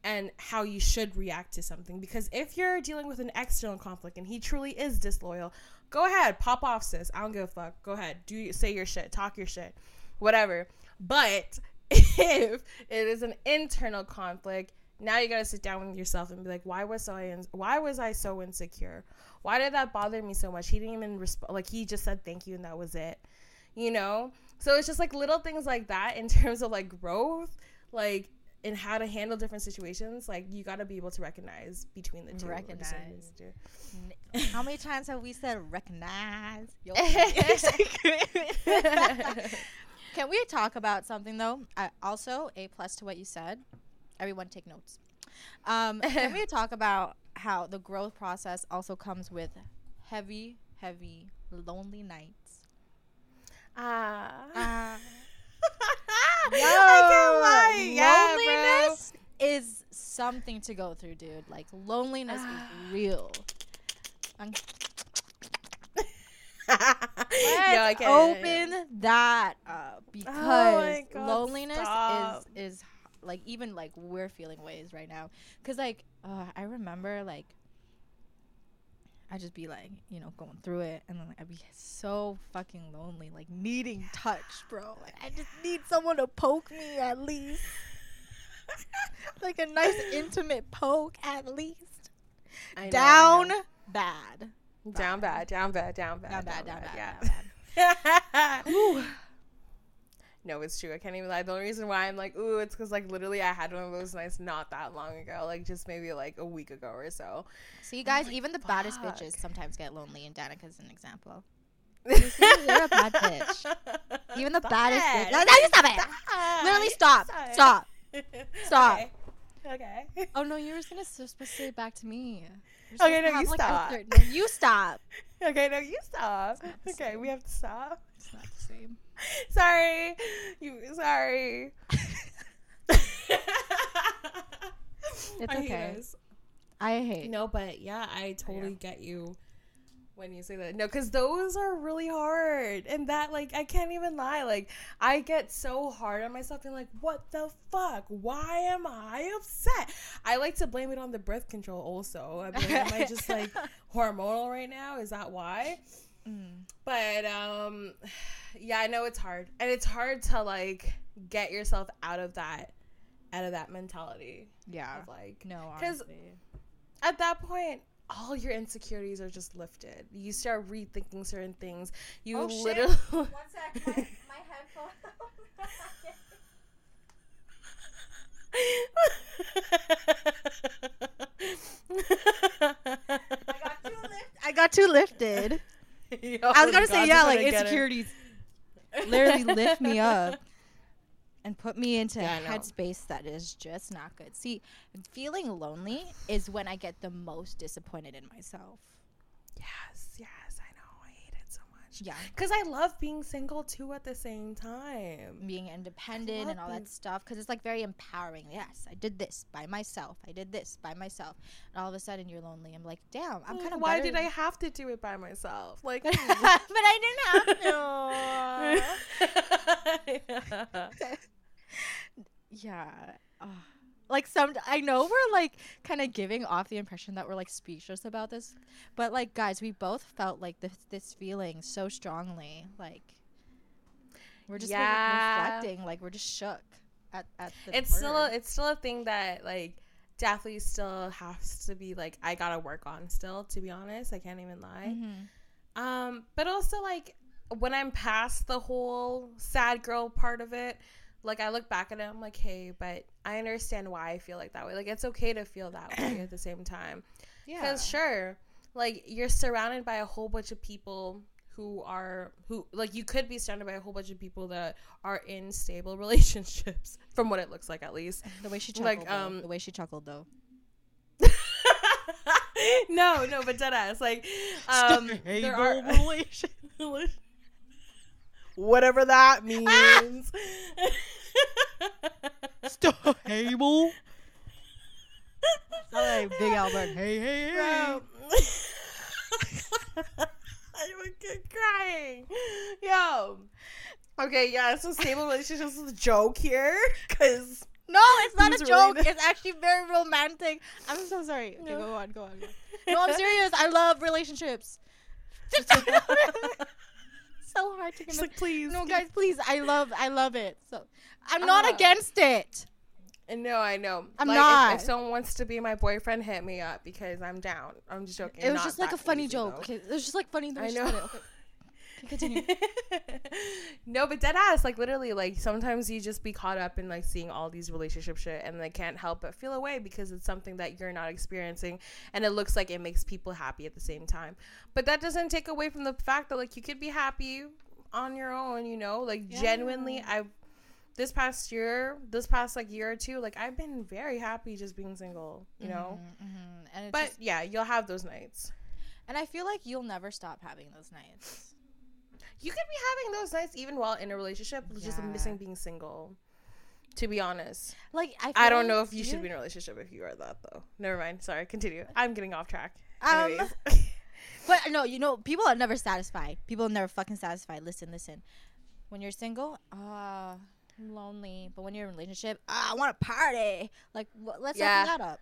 and how you should react to something. Because if you're dealing with an external conflict and he truly is disloyal, go ahead, pop off, sis. I don't give a fuck. Go ahead, do say your shit, talk your shit, whatever. But if it is an internal conflict, now you gotta sit down with yourself and be like, why was I in- why was I so insecure? Why did that bother me so much? He didn't even respond. Like he just said thank you and that was it. You know. So it's just like little things like that in terms of like growth, like in how to handle different situations. Like you gotta be able to recognize between the two. or discern between Recognize. How many times have we said recognize? Can we talk about something though? Uh, also, a plus to what you said. Everyone, take notes. Um, can we talk about how the growth process also comes with heavy, heavy, lonely nights? Ah. Uh, I can't lie. Yeah, bro. loneliness is something to go through, dude. Like loneliness is real. Yeah, get open that up because my God, loneliness stop. is is like even like we're feeling ways right now. Cause like uh, I remember like I just be like you know going through it and then like, I'd be so fucking lonely, like needing touch, bro. Like I just need someone to poke me at least, like a nice intimate poke at least. I know, I Down know. bad, down bad, down bad, down bad, down bad, down bad, yeah. down bad. No, it's true. I can't even lie. The only reason why I'm like, ooh, it's because like literally I had one of those nights not that long ago, like just maybe like a week ago or so. See, you guys, like, even the baddest bitches sometimes get lonely, and Danica's an example. you're a bad bitch. Even the Stop baddest it. bitch. No, no, you stop it. Stop. Literally, stop. Stop. Stop. Okay. Okay. Oh no, you were gonna supposed to say it back to me. You're Okay, no, have, you like, stop. third- No, you stop. Okay, no, you stop. not the Okay, we have to stop. It's not the same. Sorry. You sorry. It's I hate okay. us. I hate. No, but yeah, I totally get you when you say that. No, because those are really hard. And that, like, I can't even lie. Like, I get so hard on myself and, like, what the fuck? Why am I upset? I like to blame it on the birth control also. I mean, am I just, like, hormonal right now? Is that why? Mm. But, um, yeah, I know it's hard. And it's hard to, like, get yourself out of that out of that mentality. Yeah. Of like no, because at that point, all your insecurities are just lifted. You start rethinking certain things. You oh, literally. One sec, my, my headphone. I got too lifted. Yo, I was gonna say yeah, like insecurities literally lift me up and put me into yeah, a headspace that is just not good. See, feeling lonely is when I get the most disappointed in myself. Yes, yes, I know. I hate it so much. Yeah. Because I love being single too at the same time. Being independent and all being... that stuff. Because it's like very empowering. Yes, I did this by myself. I did this by myself. And all of a sudden you're lonely. I'm like, damn, I'm kind of Why did I have to do it by myself? Like, but I hmm. didn't have to. yeah. Oh. Like some, I know we're like kind of giving off the impression that we're like speechless about this, but like guys, we both felt like this this feeling so strongly. Like we're just yeah. reflecting, like we're just shook at at the. It's word. still a, it's still a thing that like definitely still has to be like I gotta work on still. To be honest, I can't even lie. Mm-hmm. Um, but also like when I'm past the whole sad girl part of it like I look back at it, I'm like, hey, but I understand why I feel like that way. Like it's okay to feel that way at the same time. Yeah. Because sure, like you're surrounded by a whole bunch of people who are who like you could be surrounded by a whole bunch of people that are in stable relationships, from what it looks like at least. The way she chuckled, like um, the way she chuckled though. no, no, but dead ass. Like, um, there are relations whatever that ah! means. Stable. Hey, Big Albert. Hey, hey, hey. I would get crying. Yo. Okay, yeah, so stable relationships is a joke here. Because. No, it's not a joke. Really it's actually very romantic. I'm so sorry. Okay, no. go on, go on. Go on. No, I'm serious. I love relationships so hard to convince. like, please. No, guys, please. I love, I love it. So I'm not uh, against it. No, I know. I'm like, not. If, if, someone wants to be my boyfriend, hit me up because I'm down. I'm just joking. It was just like a funny joke. Okay, it was just like funny. I know. Okay. Continue. no, but dead ass, like literally, like sometimes you just be caught up in like seeing all these relationship shit and they can't help but feel away because it's something that you're not experiencing and it looks like it makes people happy at the same time. But that doesn't take away from the fact that like you could be happy on your own, you know? Like yeah. genuinely I this past year, this past like year or two, like I've been very happy just being single, you know. Mm-hmm, mm-hmm. but just, yeah, you'll have those nights, and I feel like you'll never stop having those nights you could be having those nights even while in a relationship, yeah. just missing being single. To be honest, like I, I don't like know if you should be in a relationship if you are that though. Never mind. Sorry. Continue. I'm getting off track. Um, but no, you know, people are never satisfied. People are never fucking satisfied. Listen, listen. When you're single, ah, uh, lonely. But when you're in a relationship, ah, I want to party. Like, let's yeah. open that up.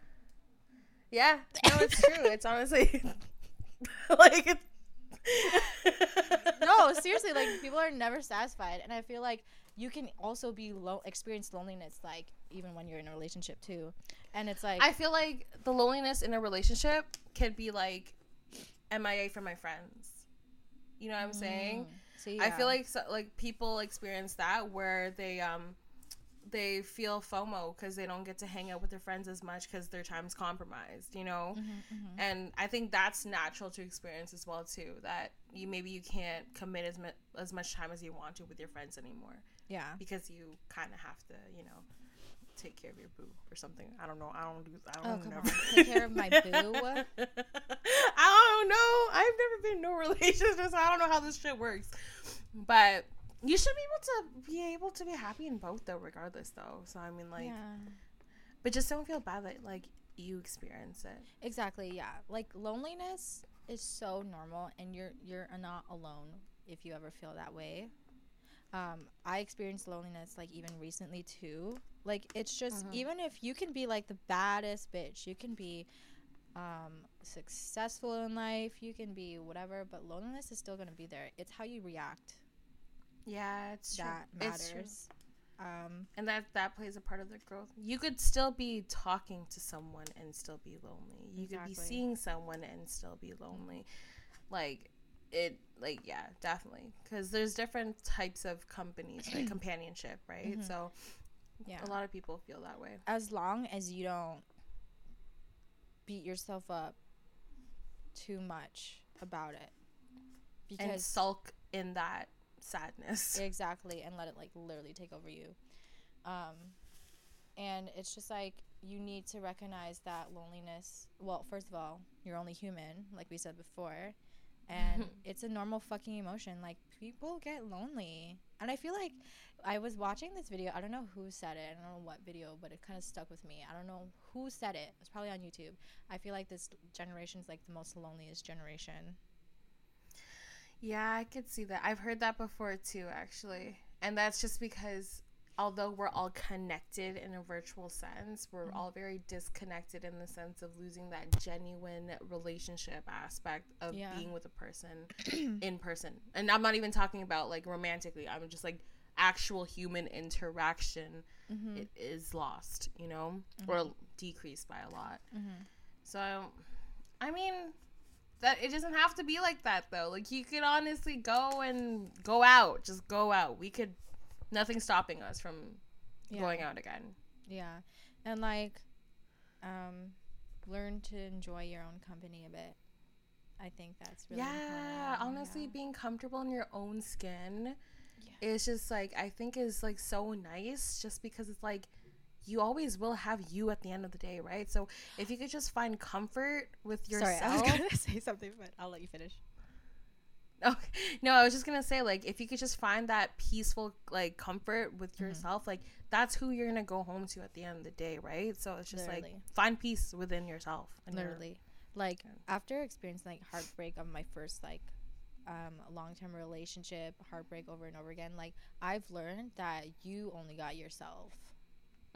Yeah, no, it's true. it's honestly like it's no, seriously, like people are never satisfied, and I feel like you can also be low experience loneliness like even when you're in a relationship too, and it's like I feel like the loneliness in a relationship could be like MIA for my friends. You know what I'm saying? Mm, so, yeah. I feel like so, like people experience that where they um they feel FOMO because they don't get to hang out with their friends as much because their time's compromised, you know? Mm-hmm, mm-hmm. And I think that's natural to experience as well too. That you maybe you can't commit as much as much time as you want to with your friends anymore. Yeah. Because you kind of have to, you know, take care of your boo or something. I don't know. I don't do. I don't oh, know. Take care of my boo. I don't know. I've never been in no relationship, so I don't know how this shit works. But you should be able to be able to be happy in both though, regardless though. So I mean, like, yeah. but just don't feel bad that like you experience it. Exactly. Yeah. Like loneliness is so normal and you're you're not alone if you ever feel that way. Um, I experienced loneliness like even recently too. Like it's just Mhm. even if you can be like the baddest bitch, you can be um successful in life, you can be whatever, but loneliness is still gonna be there. It's how you react Yeah, it's that true. It's true. matters. Um and that that plays a part of the growth. You could still be talking to someone and still be lonely. You could be seeing someone and still be lonely. Like it like yeah, definitely cuz there's different types of companies, like companionship, right? Mhm. So yeah. a lot of people feel that way. as long as you don't beat yourself up too much about it And because sulk in that sadness. exactly and let it like literally take over you. Um and it's just like you need to recognize that loneliness well first of all you're only human like we said before and it's a normal fucking emotion like people get lonely. And i feel like i was watching this video i don't know who said it i don't know what video but it kind of stuck with me. I don't know who said it it was probably on youtube. I feel like this generation's like the most loneliest generation Yeah, I could see that. I've heard that before too, actually. And that's just because although we're all connected in a virtual sense, we're Mhm. all very disconnected in the sense of losing that genuine relationship aspect of Yeah. being with a person in person. And I'm not even talking about like romantically. I'm just like actual human interaction mm-hmm. it is lost, you know, or decreased by a lot. Mm-hmm. So, I mean, that it doesn't have to be like that though. Like you could honestly go and go out, just go out. We could, nothing stopping us from Yeah. going out again. Yeah. And like um learn to enjoy your own company a bit. I think that's really yeah, important. honestly, Yeah. being comfortable in your own skin Yeah. is just like I think is like so nice, just because it's like you always will have you at the end of the day, right? So if you could just find comfort with yourself. Sorry, I was gonna say something, but I'll let you finish. Okay. No, I was just gonna say, like, if you could just find that peaceful, like, comfort with Mhm. yourself, like, that's who you're gonna go home to at the end of the day, right? So it's just like find peace within yourself. and your- Literally. Like after experiencing like heartbreak of my first like um long term relationship, heartbreak over and over again, like I've learned that you only got yourself.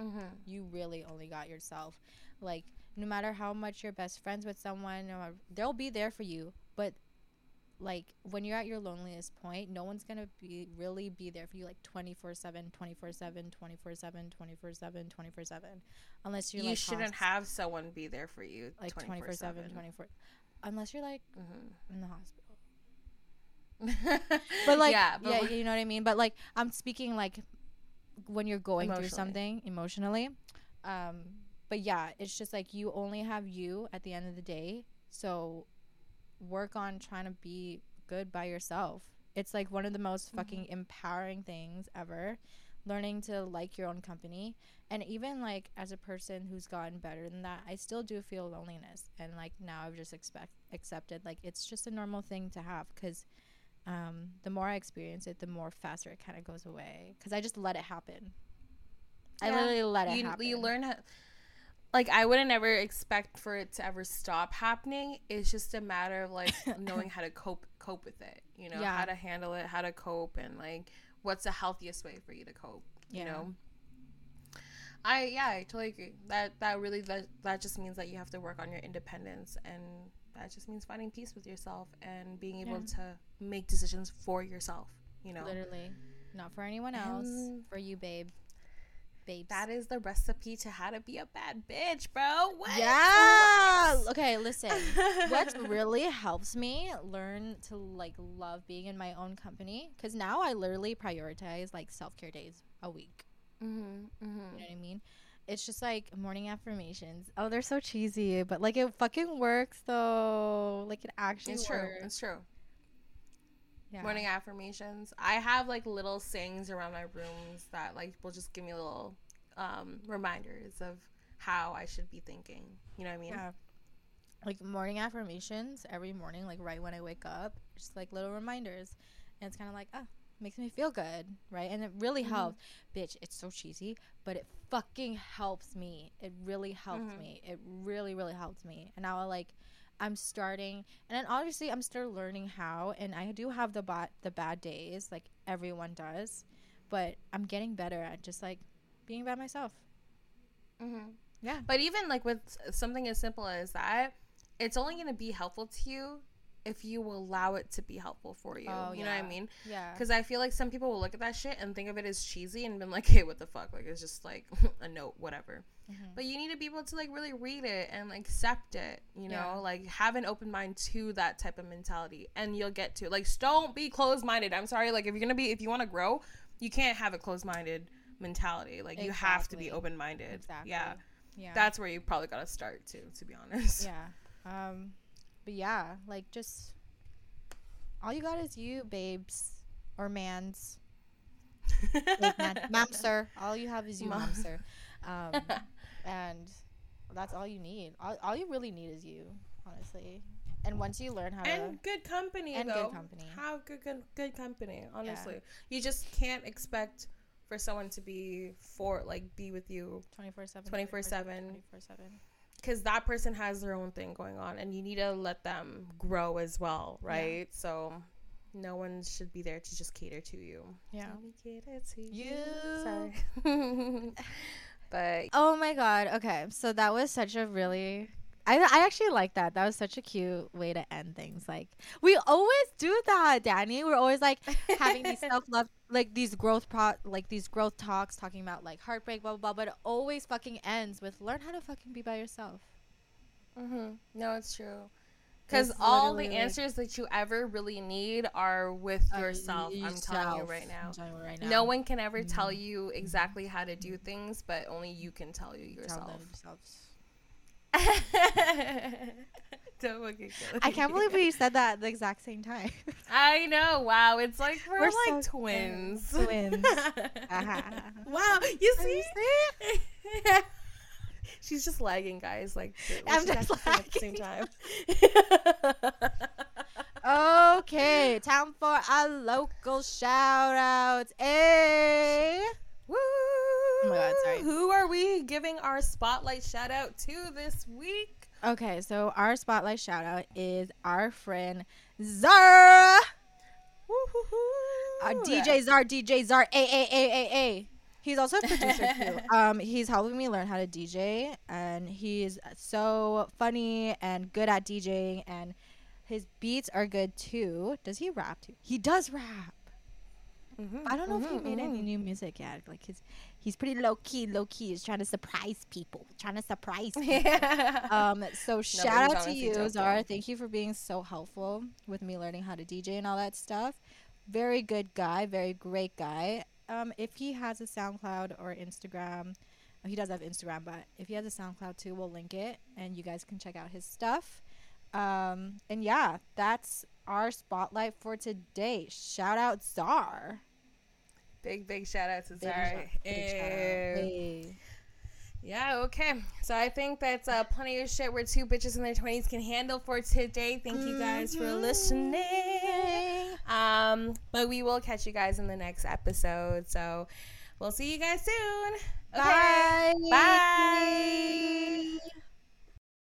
Mhm. you really only got yourself. Like no matter how much you're best friends with someone, they'll be there for you. But like when you're at your loneliest point, no one's gonna be really be there for you like 24 7 24 7 24 7 24 7 24 7 unless you're you like shouldn't have someone be there for you like 24 7 24 unless you're like Mhm. in the hospital but like yeah, yeah, you know what i mean but like i'm speaking like when you're going through something emotionally um but yeah it's just like you only have you at the end of the day so work on trying to be good by yourself. It's like one of the most Mm-hmm. fucking empowering things ever learning to like your own company. And even like as a person who's gotten better than that i still do feel loneliness. And like now i've just expect accepted like it's just a normal thing to have because um, the more I experience it, the more faster it kind of goes away. Because I just let it happen. I literally let it you, happen. you learn how like i wouldn't ever expect for it to ever stop happening it's just a matter of like knowing how to cope cope with it you know Yeah. how to handle it how to cope and like what's the healthiest way for you to cope you Yeah. know i yeah i totally agree that that really that, that just means that you have to work on your independence and that just means finding peace with yourself and being able Yeah. to make decisions for yourself you know Literally, not for anyone else. And- for you, babe. Babes. that is the recipe to how to be a bad bitch bro what yeah. What? Okay, listen. what really helps me learn to like love being in my own company because now I literally prioritize like self care days a week. Mm-hmm, mm-hmm. You know what I mean? It's just like morning affirmations. Oh, they're so cheesy, but like it fucking works though. Like it actually works. It's true. It's true. Yeah. Morning affirmations. I have like little sayings around my rooms that like will just give me little um, reminders of how I should be thinking. You know what I mean? Yeah. Like morning affirmations every morning, like right when I wake up, just like little reminders. And it's kind of like, ah, makes me feel good, right? And it really Mhm. helps. Bitch, it's so cheesy, but it fucking helps me. It really helps Mhm. me. It really, really helps me. And now I like, I'm starting, and then obviously I'm still learning how, and I do have the bot the bad days, like everyone does, but I'm getting better at just like being by myself. Mm-hmm. Yeah. But even like with something as simple as that, it's only going to be helpful to you if you allow it to be helpful for you. Oh, you know what. I mean? Yeah. Because I feel like some people will look at that shit and think of it as cheesy and been like, hey, what the fuck? Like, it's just like a note, whatever. Mhm. But you need to be able to like really read it and like, accept it, you know? Yeah. Like, have an open mind to that type of mentality and you'll get to it. Like, don't be closed minded. I'm sorry. Like, if you're going to be, if you want to grow, you can't have a closed minded mentality. Like, you have to be open minded. Exactly. Yeah. Yeah. That's where you probably got to start too, to be honest. yeah. Um, but yeah, like just all you got is you, babes or mans, Like, man, ma'am, sir. All you have is you, ma'am, Mom. sir. Um, and that's all you need. All, all you really need is you, honestly. And once you learn how to, and good company And good company. Have good, good good company. Honestly, you just can't expect for someone to be for like be with you twenty four seven, 24/7. Twenty four seven. because that person has their own thing going on, and you need to let them grow as well, Yeah. right? So. No one should be there to just cater to you. Yeah. Cater to you. You. Sorry. but Oh my god. Okay, so that was such a really. I, I actually like that. That was such a cute way to end things. Like we always do that, Danny. We're always like having these self love, like these growth pro, like these growth talks, talking about like heartbreak, blah blah blah. But it always fucking ends with learn how to fucking be by yourself. Mm-hmm. No, it's true. Because all the answers that you ever really need are with Uh, yourself. I'm telling you right now. You right now. No one can ever tell Mhm. you exactly how to do things, but only you can tell you Tell yourself. yourselves. Don't fucking kill I can't believe we said that at the exact same time. I know. Wow, it's like we're, We're like so twins. twins. Uh-huh. wow, you see? She's just lagging, guys. Like I'm just at the same time. Okay, time for our local shout outs. Hey. Eh? Woo! Oh my God, sorry. Who are we giving our spotlight shout out to this week? Okay, so our spotlight shout out is our friend Zara. Uh, DJ Zar, DJ Zar, A A A A A. He's also a producer too. Um, he's helping me learn how to DJ, and he's so funny and good at DJing, and his beats are good too. Does he rap too? He does rap. Mhm, I don't know if he made any mhm. new music yet. Like his, he's pretty low key. Low key. He's trying to surprise people. Trying to surprise. People. Yeah. Um, so shout out to you, Zara. Thank you for being so helpful with me learning how to DJ and all that stuff. Very good guy, very great guy. Um, if he has a SoundCloud or Instagram, oh, he does have Instagram, but if he has a SoundCloud too, we'll link it and you guys can check out his stuff. Um, and yeah, that's our spotlight for today. Shout out Zar. Big, big shout out to Zara. shout- big shout out. Hey. Yeah, okay. So I think that's uh, plenty of shit where two bitches in their 20s can handle for today. Thank you guys for Mhm. listening. Um, but we will catch you guys in the next episode. So we'll see you guys soon. Okay. Bye. Bye.